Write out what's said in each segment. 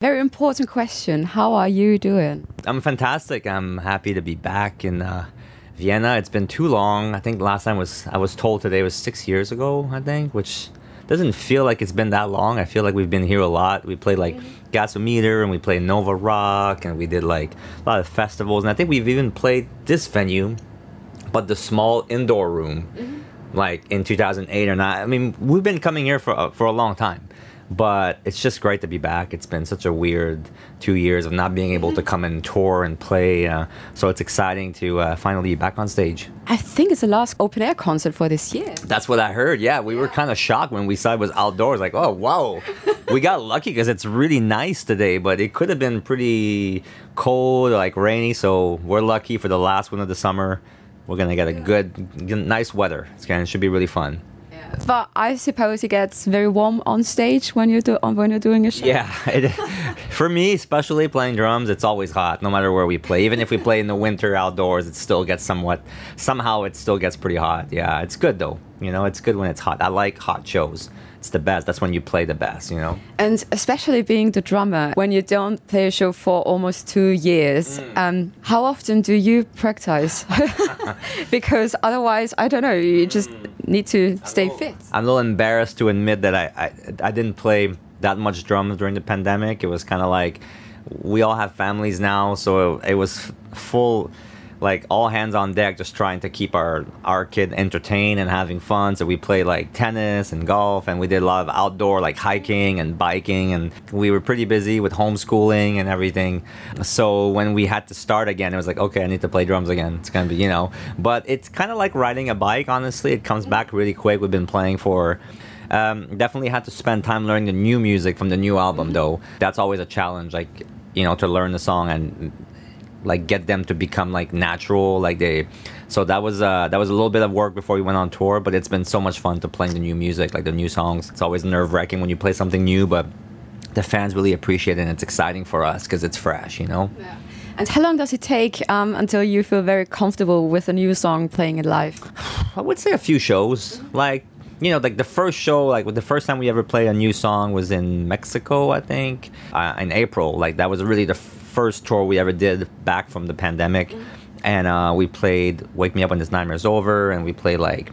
Very important question. How are you doing? I'm fantastic. I'm happy to be back in uh, Vienna. It's been too long. I think last time was I was told today was six years ago. I think, which doesn't feel like it's been that long. I feel like we've been here a lot. We played like Gasometer and we played Nova Rock and we did like a lot of festivals. And I think we've even played this venue, but the small indoor room, mm-hmm. like in 2008 or not. I mean, we've been coming here for uh, for a long time but it's just great to be back. It's been such a weird two years of not being able to come and tour and play. Uh, so it's exciting to uh, finally be back on stage. I think it's the last open air concert for this year. That's what I heard. Yeah, we were kind of shocked when we saw it was outdoors. Like, oh, wow. we got lucky because it's really nice today, but it could have been pretty cold, like rainy. So we're lucky for the last one of the summer. We're going to get a good, nice weather. It's gonna, it should be really fun. But I suppose it gets very warm on stage when you do when you're doing a show. Yeah, it, for me, especially playing drums, it's always hot, no matter where we play. Even if we play in the winter outdoors, it still gets somewhat. Somehow, it still gets pretty hot. Yeah, it's good though. You know, it's good when it's hot. I like hot shows it's the best. That's when you play the best, you know. And especially being the drummer, when you don't play a show for almost two years, mm. um, how often do you practice? because otherwise, I don't know. You just. Need to stay I'm fit. I'm a little embarrassed to admit that I, I I didn't play that much drums during the pandemic. It was kind of like we all have families now, so it was full like all hands on deck just trying to keep our our kid entertained and having fun. So we played like tennis and golf and we did a lot of outdoor like hiking and biking and we were pretty busy with homeschooling and everything. So when we had to start again it was like okay i need to play drums again. It's gonna be you know. But it's kind of like riding a bike honestly. It comes back really quick. We've been playing for um, definitely had to spend time learning the new music from the new album though. That's always a challenge like you know to learn the song and like get them to become like natural like they so that was uh that was a little bit of work before we went on tour but it's been so much fun to playing the new music like the new songs it's always nerve-wracking when you play something new but the fans really appreciate it and it's exciting for us because it's fresh you know yeah. And how long does it take um, until you feel very comfortable with a new song playing it live? I would say a few shows. Like you know, like the first show, like the first time we ever played a new song was in Mexico, I think, uh, in April. Like that was really the first tour we ever did back from the pandemic. Mm-hmm. And uh, we played Wake Me Up When This Nightmare's Over, and we played like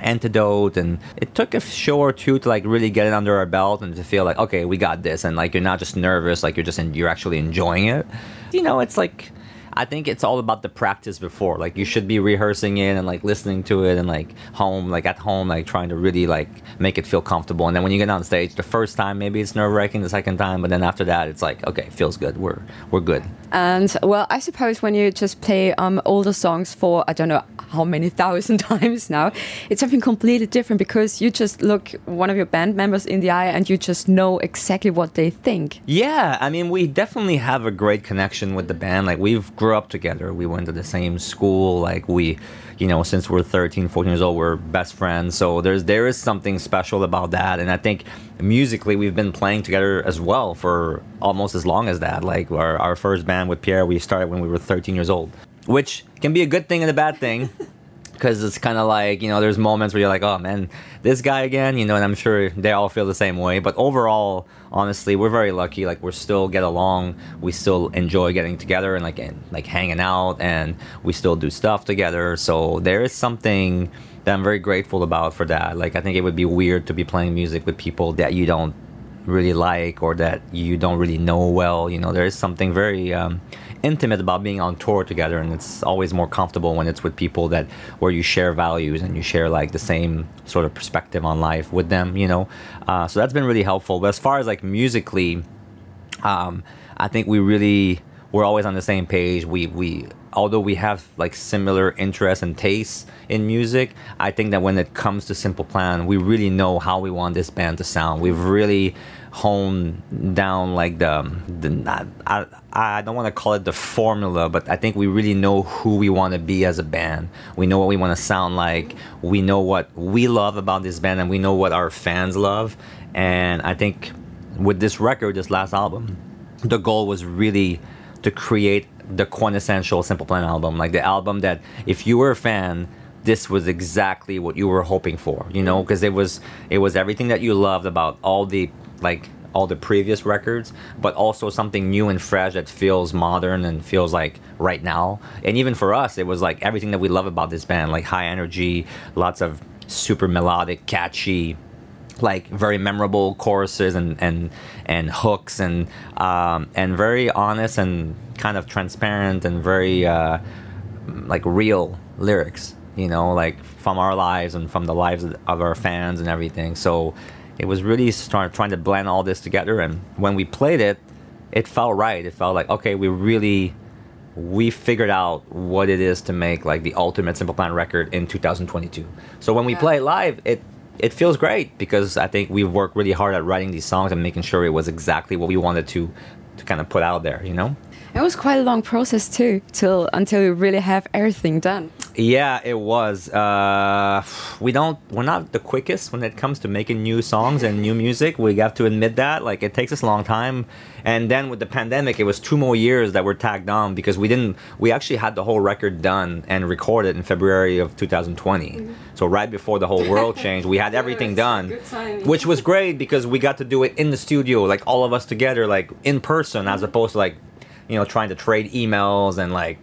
Antidote. And it took a show or two to like really get it under our belt and to feel like, okay, we got this. And like you're not just nervous, like you're just, in, you're actually enjoying it. You know, it's like, I think it's all about the practice before. Like you should be rehearsing it and like listening to it and like home, like at home, like trying to really like make it feel comfortable. And then when you get on stage, the first time maybe it's nerve wracking, the second time, but then after that, it's like okay, feels good. We're we're good. And well, I suppose when you just play um, older songs for I don't know how many thousand times now, it's something completely different because you just look one of your band members in the eye and you just know exactly what they think. Yeah, I mean, we definitely have a great connection with the band. Like we've grew up together. We went to the same school. Like we, you know, since we're 13, 14 years old, we're best friends. So there's there is something special about that. And I think musically, we've been playing together as well for almost as long as that. Like our, our first band with Pierre, we started when we were 13 years old, which can be a good thing and a bad thing because it's kind of like you know there's moments where you're like oh man this guy again you know and i'm sure they all feel the same way. But overall honestly we're very lucky. Like we're still get along. We still enjoy getting together and like and, like hanging out and we still do stuff together. So there is something that i'm very grateful about for that. Like i think it would be weird to be playing music with people that you don't really like or that you don't really know well you know? There is something very um, intimate about being on tour together and it's always more comfortable when it's with people that where you share values and you share like the same sort of perspective on life with them you know? Uh, so that's been really helpful. But as far as like musically um, i think we really we're always on the same page. We we although we have like similar interests and tastes in music, I think that when it comes to Simple Plan, we really know how we want this band to sound. We've really honed down like the, the I, I don't want to call it the formula, but I think we really know who we want to be as a band. We know what we want to sound like. We know what we love about this band, and we know what our fans love. And I think with this record, this last album, the goal was really to create the quintessential Simple Plan album, like the album that if you were a fan, this was exactly what you were hoping for, you know, because it was it was everything that you loved about all the like all the previous records, but also something new and fresh that feels modern and feels like right now. And even for us, it was like everything that we love about this band, like high energy, lots of super melodic, catchy, like very memorable choruses and and and hooks and um, and very honest and kind of transparent and very uh, like real lyrics you know like from our lives and from the lives of our fans and everything. So it was really start trying to blend all this together. And when we played it it felt right. It felt like okay we really we figured out what it is to make like the ultimate simple plan record in 2022 so when we Yeah. play live it it feels great because i think we've worked really hard at writing these songs and making sure it was exactly what we wanted to to kind of put out there you know It was quite a long process too, till until you really have everything done. Yeah, it was. Uh, we don't. We're not the quickest when it comes to making new songs and new music. We have to admit that. Like it takes us a long time. And then with the pandemic, it was two more years that were tagged on because we didn't. We actually had the whole record done and recorded in February of 2020. So right before the whole world changed, we had everything done, which was great because we got to do it in the studio, like all of us together, like in person, as opposed to like, you know, trying to trade emails and like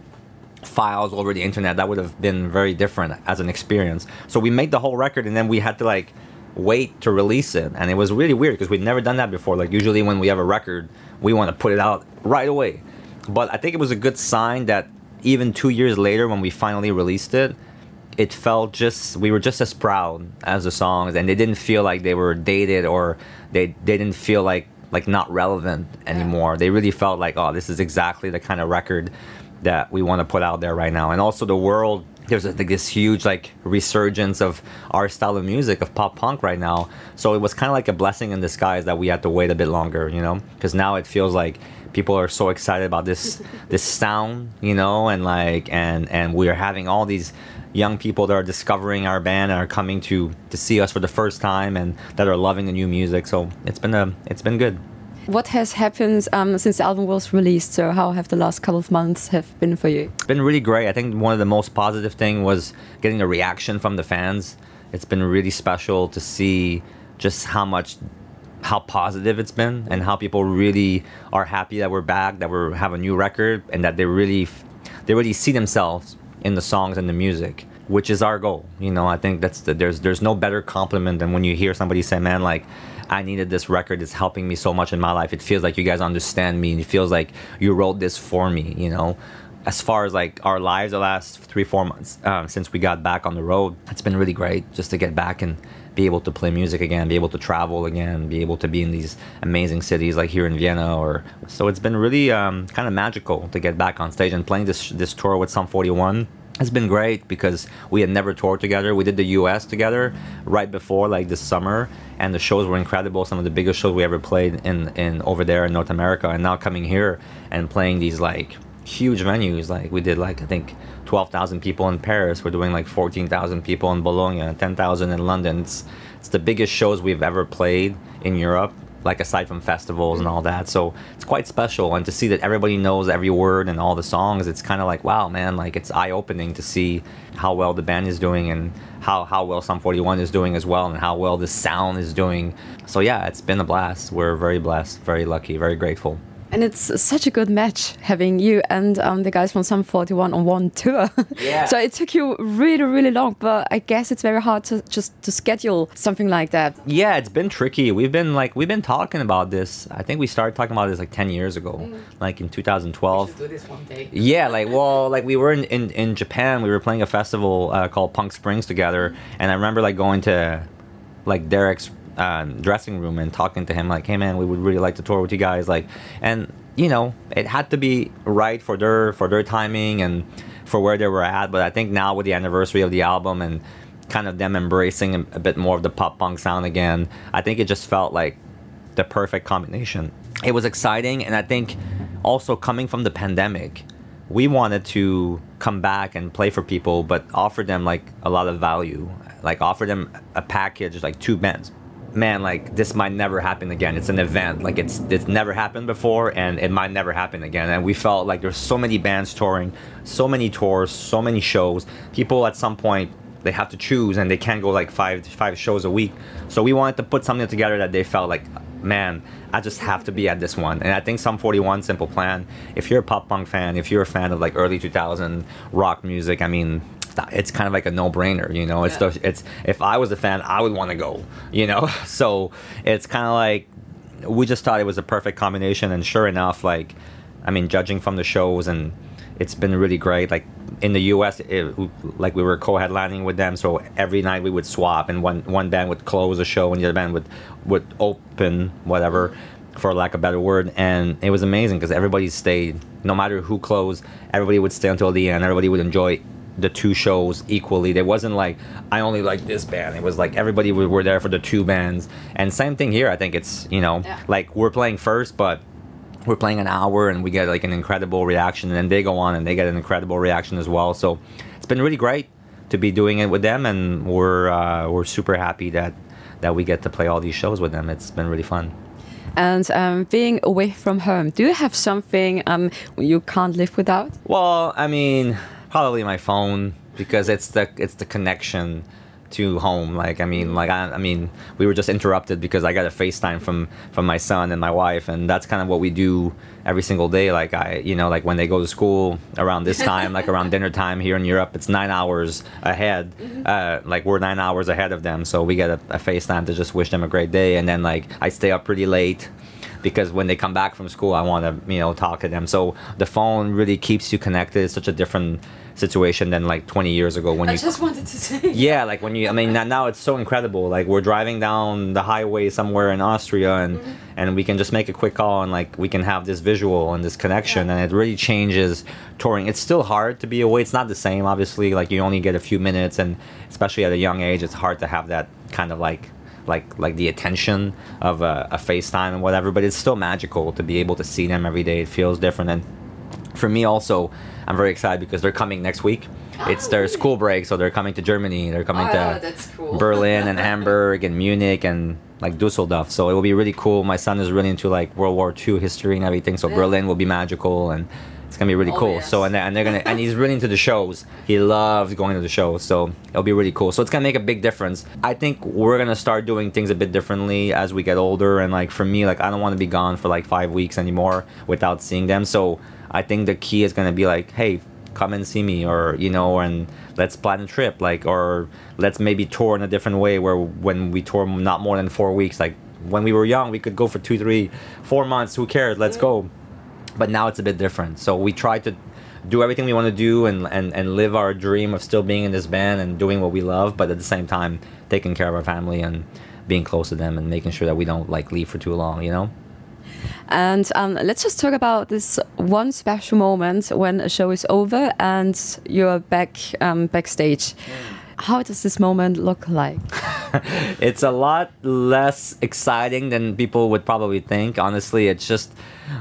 files over the internet that would have been very different as an experience. So we made the whole record and then we had to like wait to release it. And it was really weird because we'd never done that before. Like usually when we have a record we want to put it out right away. But i think it was a good sign that even two years later when we finally released it it felt just we were just as proud as the songs and they didn't feel like they were dated or they they didn't feel like like not relevant anymore. They really felt like oh this is exactly the kind of record that we want to put out there right now. And also the world there's like this huge like resurgence of our style of music of pop punk right now. So it was kind of like a blessing in disguise that we had to wait a bit longer you know? Because now it feels like people are so excited about this this sound you know? And like and and we're having all these young people that are discovering our band and are coming to to see us for the first time and that are loving the new music. So it's been a it's been good What has happened um, since the album was released? So how have the last couple of months have been for you? It's been really great. I think one of the most positive thing was getting a reaction from the fans. It's been really special to see just how much how positive it's been and how people really are happy that we're back, that we have a new record and that they really they really see themselves in the songs and the music, which is our goal. You know, I think that's the, there's there's no better compliment than when you hear somebody say, "Man, like I needed this record. It's helping me so much in my life. It feels like you guys understand me. And it feels like you wrote this for me." You know, as far as like our lives the last three four months um, since we got back on the road, it's been really great just to get back and be able to play music again, be able to travel again, be able to be in these amazing cities like here in Vienna. Or so it's been really um, kind of magical to get back on stage and playing this this tour with Sum 41 has been great because we had never toured together. We did the U.S. together right before, like this summer, and the shows were incredible. Some of the biggest shows we ever played in in over there in North America, and now coming here and playing these like huge venues. Like we did like I think twelve thousand people in Paris. We're doing like fourteen thousand people in Bologna, ten thousand in London. It's it's the biggest shows we've ever played in Europe like aside from festivals and mm-hmm. all that. So it's quite special, and to see that everybody knows every word and all the songs, it's kind of like wow, man! Like it's eye opening to see how well the band is doing and how how well Sum 41 is doing as well, and how well the sound is doing. So yeah, it's been a blast. We're very blessed, very lucky, very grateful. And it's such a good match having you and um, the guys from Sum 41 on one tour. Yeah. so it took you really, really long, but I guess it's very hard to just to schedule something like that. Yeah, it's been tricky. We've been like we've been talking about this. I think we started talking about this like 10 years ago, like in 2012. do this one day. Yeah, like well, like we were in in, in Japan. We were playing a festival uh, called Punk Springs together, and I remember like going to like Deryck's um, dressing room and talking to him like, "Hey man, we would really like to tour with you guys." Like, and you know, it had to be right for their for their timing and for where they were at. But I think now with the anniversary of the album and kind of them embracing a, a bit more of the pop punk sound again, I think it just felt like the perfect combination. It was exciting, and I think also coming from the pandemic, we wanted to come back and play for people, but offer them like a lot of value, like offer them a package, like two bands. Man, like this might never happen again. It's an event, like it's it's never happened before, and it might never happen again. And we felt like there's so many bands touring, so many tours, so many shows. People at some point they have to choose and they can't go like five five shows a week so we wanted to put something together that they felt like man, I just have to be at this one. And I think Sum 41, Simple Plan, if you're a pop punk fan, if you're a fan of like early 2000 rock music, I mean, it's kind of like a no-brainer, you know. It's Yeah. the, it's if I was a fan, I would want to go, you know. So it's kind of like we just thought it was a perfect combination, and sure enough, like I mean, judging from the shows, and it's been really great. Like in the U.S., it, like we were co-headlining with them, so every night we would swap, and one one band would close a show, and the other band would would open whatever, for lack of a better word, and it was amazing because everybody stayed. No matter who closed, everybody would stay until the end. Everybody would enjoy the two shows equally. There wasn't like I only like this band. It was like everybody were, were there for the two bands. And same thing here. I think it's you know Yeah. like we're playing first, but we're playing an hour and we get like an incredible reaction, and then they go on and they get an incredible reaction as well. So it's been really great to be doing it with them, and we're uh, we're super happy that that we get to play all these shows with them. It's been really fun. And um, being away from home, do you have something um, you can't live without? Well, I mean, probably my phone because it's the it's the connection to home. Like, I mean, like I, I mean, we were just interrupted because I got a FaceTime from from my son and my wife, and that's kind of what we do every single day. Like I, you know, like when they go to school around this time, like around dinner time here in Europe, it's nine hours ahead. Uh, like we're nine hours ahead of them, so we get a, a FaceTime to just wish them a great day, and then like I stay up pretty late because when they come back from school, I want to you know talk to them. So the phone really keeps you connected. It's such a different situation than like 20 years ago when you just wanted to say. yeah like when you i mean now- it's so incredible like we're driving down the highway somewhere in austria and mm-hmm. and we can just make a quick call and like we can have this visual and this connection Yeah. and it really changes touring it's still hard to be away it's not the same obviously like you only get a few minutes and especially at a young age it's hard to have that kind of like like like the attention of a, a FaceTime and whatever, but it's still magical to be able to see them every day. It feels different, and for me also, I'm very excited because they're coming next week. It's their oh. school break, so they're coming to Germany. They're coming Oh, to cool. Berlin and Hamburg and Munich and like Dusseldorf. So it will be really cool. My son is really into like World War II history and everything. So Yeah. Berlin will be magical and it's gonna be really Oh, cool. yes. So and they're, and they're gonna and he's really into the shows. He loves going to the shows. So it'll be really cool. So it's gonna make a big difference. I think we're gonna start doing things a bit differently as we get older. And like for me, like I don't want to be gone for like five weeks anymore without seeing them. So I think the key is gonna be like, hey, come and see me or you know and let's plan a trip like or let's maybe tour in a different way where when we tour not more than four weeks like when we were young we could go for two three four months who cares? Let's go. Mm. But now it's a bit different. So we try to do everything we want to do and, and and live our dream of still being in this band and doing what we love but at the same time taking care of our family and being close to them and making sure that we don't like leave for too long you know And um, let's just talk about this one special moment when a show is over and you're back um, backstage. How does this moment look like? it's a lot less exciting than people would probably think. Honestly, it's just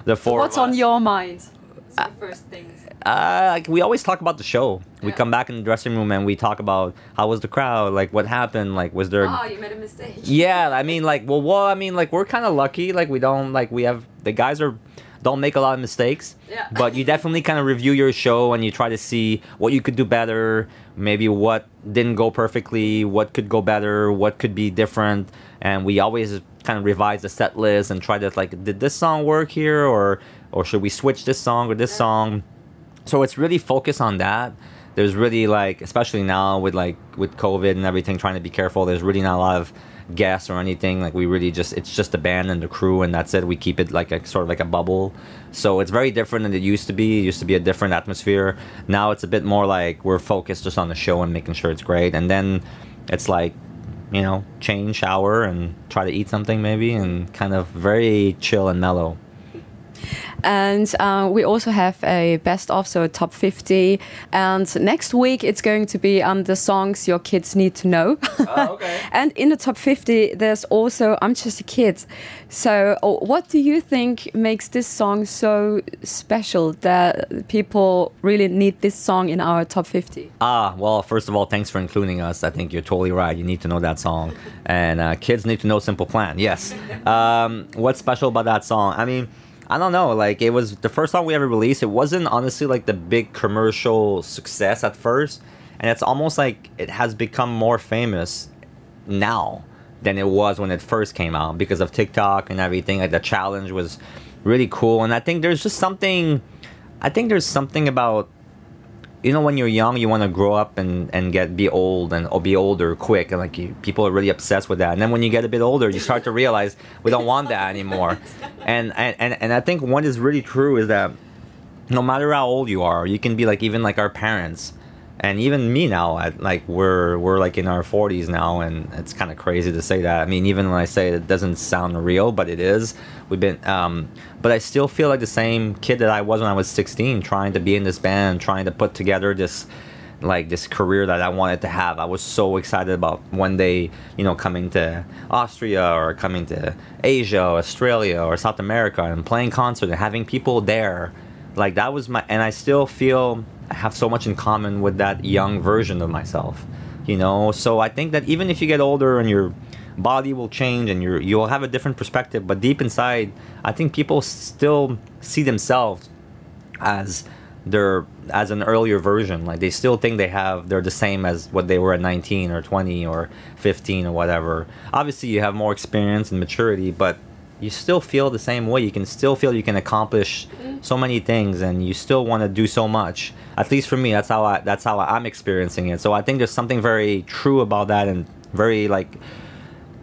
the four. What's of on your mind? the first things. Uh, like we always talk about the show. We come back in the dressing room and we talk about how was the crowd, like what happened, like was there. Oh, you made a mistake. Yeah, I mean, like, well, well, I mean, like, we're kind of lucky. Like, we don't, like, we have the guys are don't make a lot of mistakes. Yeah. But you definitely kind of review your show and you try to see what you could do better, maybe what didn't go perfectly, what could go better, what could be different, and we always kind of revise the set list and try to like, did this song work here, or or should we switch this song or this song? So it's really focused on that. There's really like especially now with like with covid and everything trying to be careful there's really not a lot of guests or anything. Like we really just it's just the band and the crew and that's it. We keep it like a sort of like a bubble. So it's very different than it used to be. It used to be a different atmosphere. Now it's a bit more like we're focused just on the show and making sure it's great. And then it's like you know change shower and try to eat something maybe and kind of very chill and mellow And uh, we also have a best of, so a top 50. And next week it's going to be um, the songs your kids need to know. Oh, okay. and in the top 50, there's also I'm Just a Kid. So, uh, what do you think makes this song so special that people really need this song in our top 50? Ah, well, first of all, thanks for including us. I think you're totally right. You need to know that song. And uh, kids need to know Simple Plan. Yes. Um, what's special about that song? I mean, I don't know. Like, it was the first song we ever released. It wasn't honestly like the big commercial success at first. And it's almost like it has become more famous now than it was when it first came out because of TikTok and everything. Like the challenge was really cool, and I think there's just something. I think there's something about you know when you're young you want to grow up and and get be old and or be older quick and like you, people are really obsessed with that. And then when you get a bit older you start to realize we don't want that anymore. And and and, and i think what is really true is that no matter how old you are you can be like even like our parents and even me now at like we're we're like in our 40s now and it's kind of crazy to say that. I mean even when i say it, it doesn't sound real but it is. We've been um but i still feel like the same kid that i was when i was 16 trying to be in this band trying to put together this like this career that i wanted to have. I was so excited about one day you know coming to austria or coming to asia or australia or south america and playing concerts and having people there like that was my and i still feel I have so much in common with that young version of myself, you know. So I think that even if you get older and your body will change and you you'll have a different perspective, but deep inside, I think people still see themselves as their as an earlier version. Like they still think they have they're the same as what they were at 19 or 20 or 15 or whatever. Obviously, you have more experience and maturity, but you still feel the same way. You can still feel you can accomplish mm-hmm. so many things, and you still want to do so much. At least for me, that's how I that's how I'm experiencing it. So I think there's something very true about that, and very like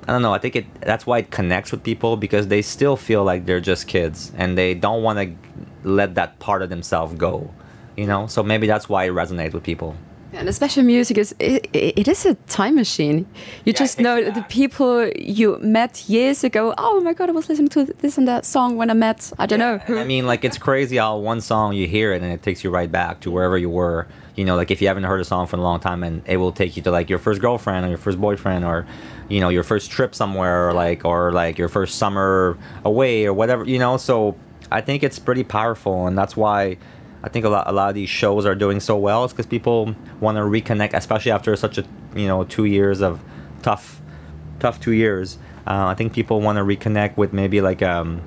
I don't know. I think it that's why it connects with people because they still feel like they're just kids, and they don't want to let that part of themselves go. You know, so maybe that's why it resonates with people. And especially music is it, it is a time machine. You Yeah, just know the people you met years ago. Oh my god, I was listening to this and that song when I met I don't know. I mean, like it's crazy how one song you hear it and it takes you right back to wherever you were. You know, like if you haven't heard a song for a long time, and it will take you to like your first girlfriend or your first boyfriend or, you know, your first trip somewhere or like or like your first summer away or whatever. You know, so I think it's pretty powerful, and that's why. I think a lot, a lot of these shows are doing so well. is because people want to reconnect, especially after such a you know two years of tough tough two years. Uh, I think people want to reconnect with maybe like um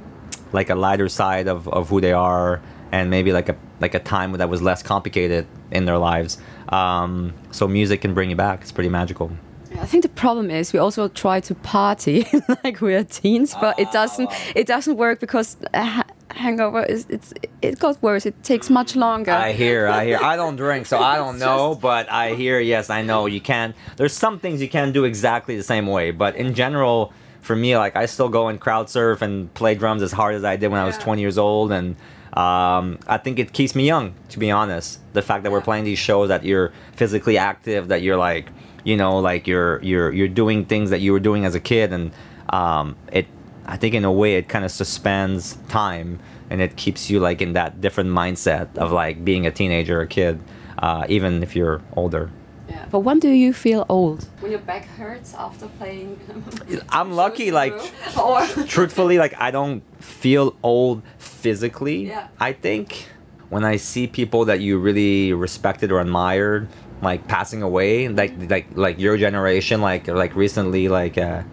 like a lighter side of, of who they are and maybe like a like a time that was less complicated in their lives. Um, so music can bring you back. It's pretty magical. I think the problem is we also try to party like we are teens, but it doesn't it doesn't work because a ha- hangover is it's it got worse. It takes much longer. I hear, I hear. I don't drink, so I don't know, but I hear. Yes, I know you can. There's some things you can do exactly the same way, but in general, for me, like I still go and crowd surf and play drums as hard as I did when I was 20 years old, and um, I think it keeps me young. To be honest, the fact that we're playing these shows, that you're physically active, that you're like, you know, like you're you're you're doing things that you were doing as a kid, and um, it. I think in a way it kind of suspends time and it keeps you like in that different mindset of like being a teenager or a kid, uh, even if you're older. Yeah. But when do you feel old? When your back hurts after playing. I'm lucky, like or truthfully, like I don't feel old physically. Yeah. I think when I see people that you really respected or admired, like passing away, like like like your generation, like like recently, like uh,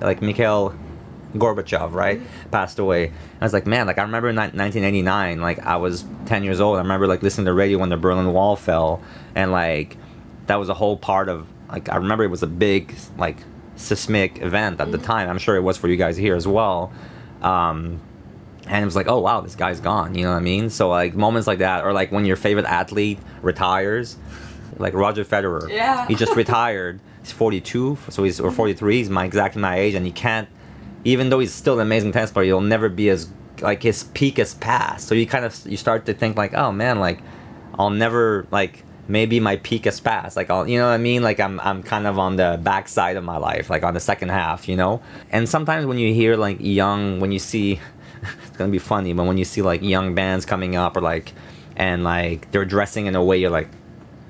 like Mikhail Gorbachev, right, passed away. I was like, man, like I remember in ni- 1989, like I was 10 years old. I remember like listening to the radio when the Berlin Wall fell, and like that was a whole part of like I remember it was a big like seismic event at the time. I'm sure it was for you guys here as well. Um, and it was like, oh wow, this guy's gone. You know what I mean? So like moments like that, or like when your favorite athlete retires, like Roger Federer. Yeah. He just retired. He's 42, so he's or 43. He's my exactly my age, and he can't. Even though he's still an amazing tennis player, he'll never be as like his peak is past. So you kind of you start to think like, oh man, like I'll never like maybe my peak is past. Like I'll you know what I mean? Like I'm I'm kind of on the backside of my life, like on the second half, you know. And sometimes when you hear like young, when you see, it's gonna be funny, but when you see like young bands coming up or like, and like they're dressing in a way you're like,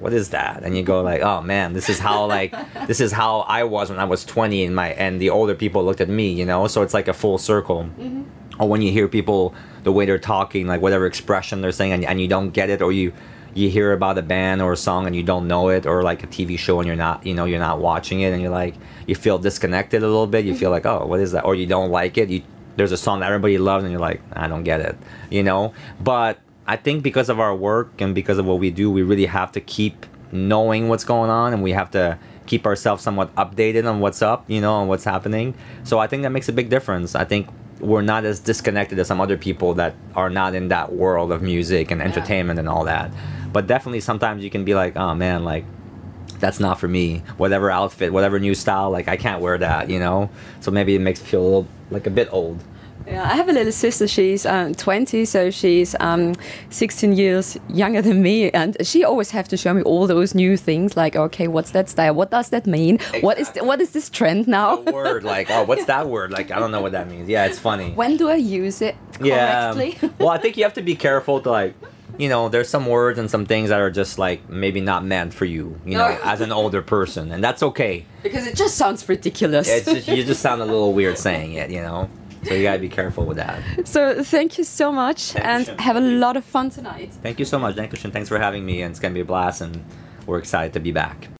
what is that? And you go like, oh man, this is how like this is how I was when I was 20 and my and the older people looked at me, you know. So it's like a full circle. Mm-hmm. Or when you hear people the way they're talking, like whatever expression they're saying, and, and you don't get it, or you you hear about a band or a song and you don't know it, or like a TV show and you're not you know you're not watching it, and you're like you feel disconnected a little bit. You feel like oh what is that? Or you don't like it. You there's a song that everybody loves and you're like I don't get it, you know. But I think because of our work and because of what we do, we really have to keep knowing what's going on and we have to keep ourselves somewhat updated on what's up, you know, on what's happening. So I think that makes a big difference. I think we're not as disconnected as some other people that are not in that world of music and entertainment and all that. But definitely sometimes you can be like, oh man, like that's not for me. Whatever outfit, whatever new style, like I can't wear that, you know. So maybe it makes me feel a little like a bit old. Yeah, I have a little sister. She's um, 20, so she's um, 16 years younger than me, and she always have to show me all those new things. Like, okay, what's that style? What does that mean? What is what is this trend now? A word like, oh, what's that word? Like, I don't know what that means. Yeah, it's funny. when do I use it correctly? Yeah. well, I think you have to be careful to like, you know, there's some words and some things that are just like maybe not meant for you, you know, as an older person, and that's okay. because it just sounds ridiculous. It's just you just sound a little weird saying it, you know. So you gotta be careful with that. so thank you so much, Thank and Shan. have a lot of fun tonight. Thank you so much, Dankeschön. Thanks for having me, and it's gonna be a blast, and we're excited to be back.